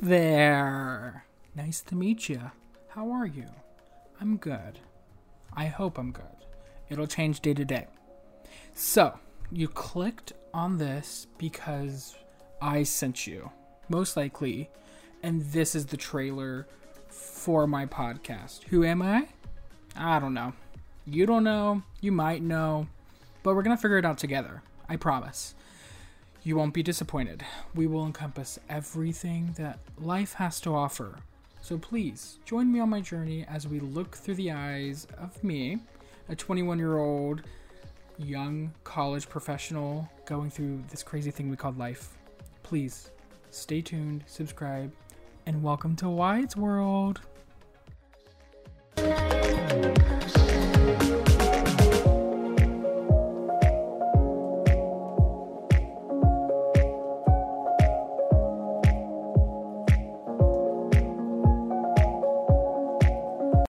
there. Nice to meet you. How are you? I'm good. I hope I'm good. It'll change day to day. So, you clicked on this because I sent you, most likely, and this is the trailer for my podcast. Who am I? I don't know. You don't know. You might know. But we're going to figure it out together. I promise. You won't be disappointed. We will encompass everything that life has to offer. So please join me on my journey as we look through the eyes of me, a 21 year old young college professional going through this crazy thing we call life. Please stay tuned, subscribe, and welcome to Whyat's World.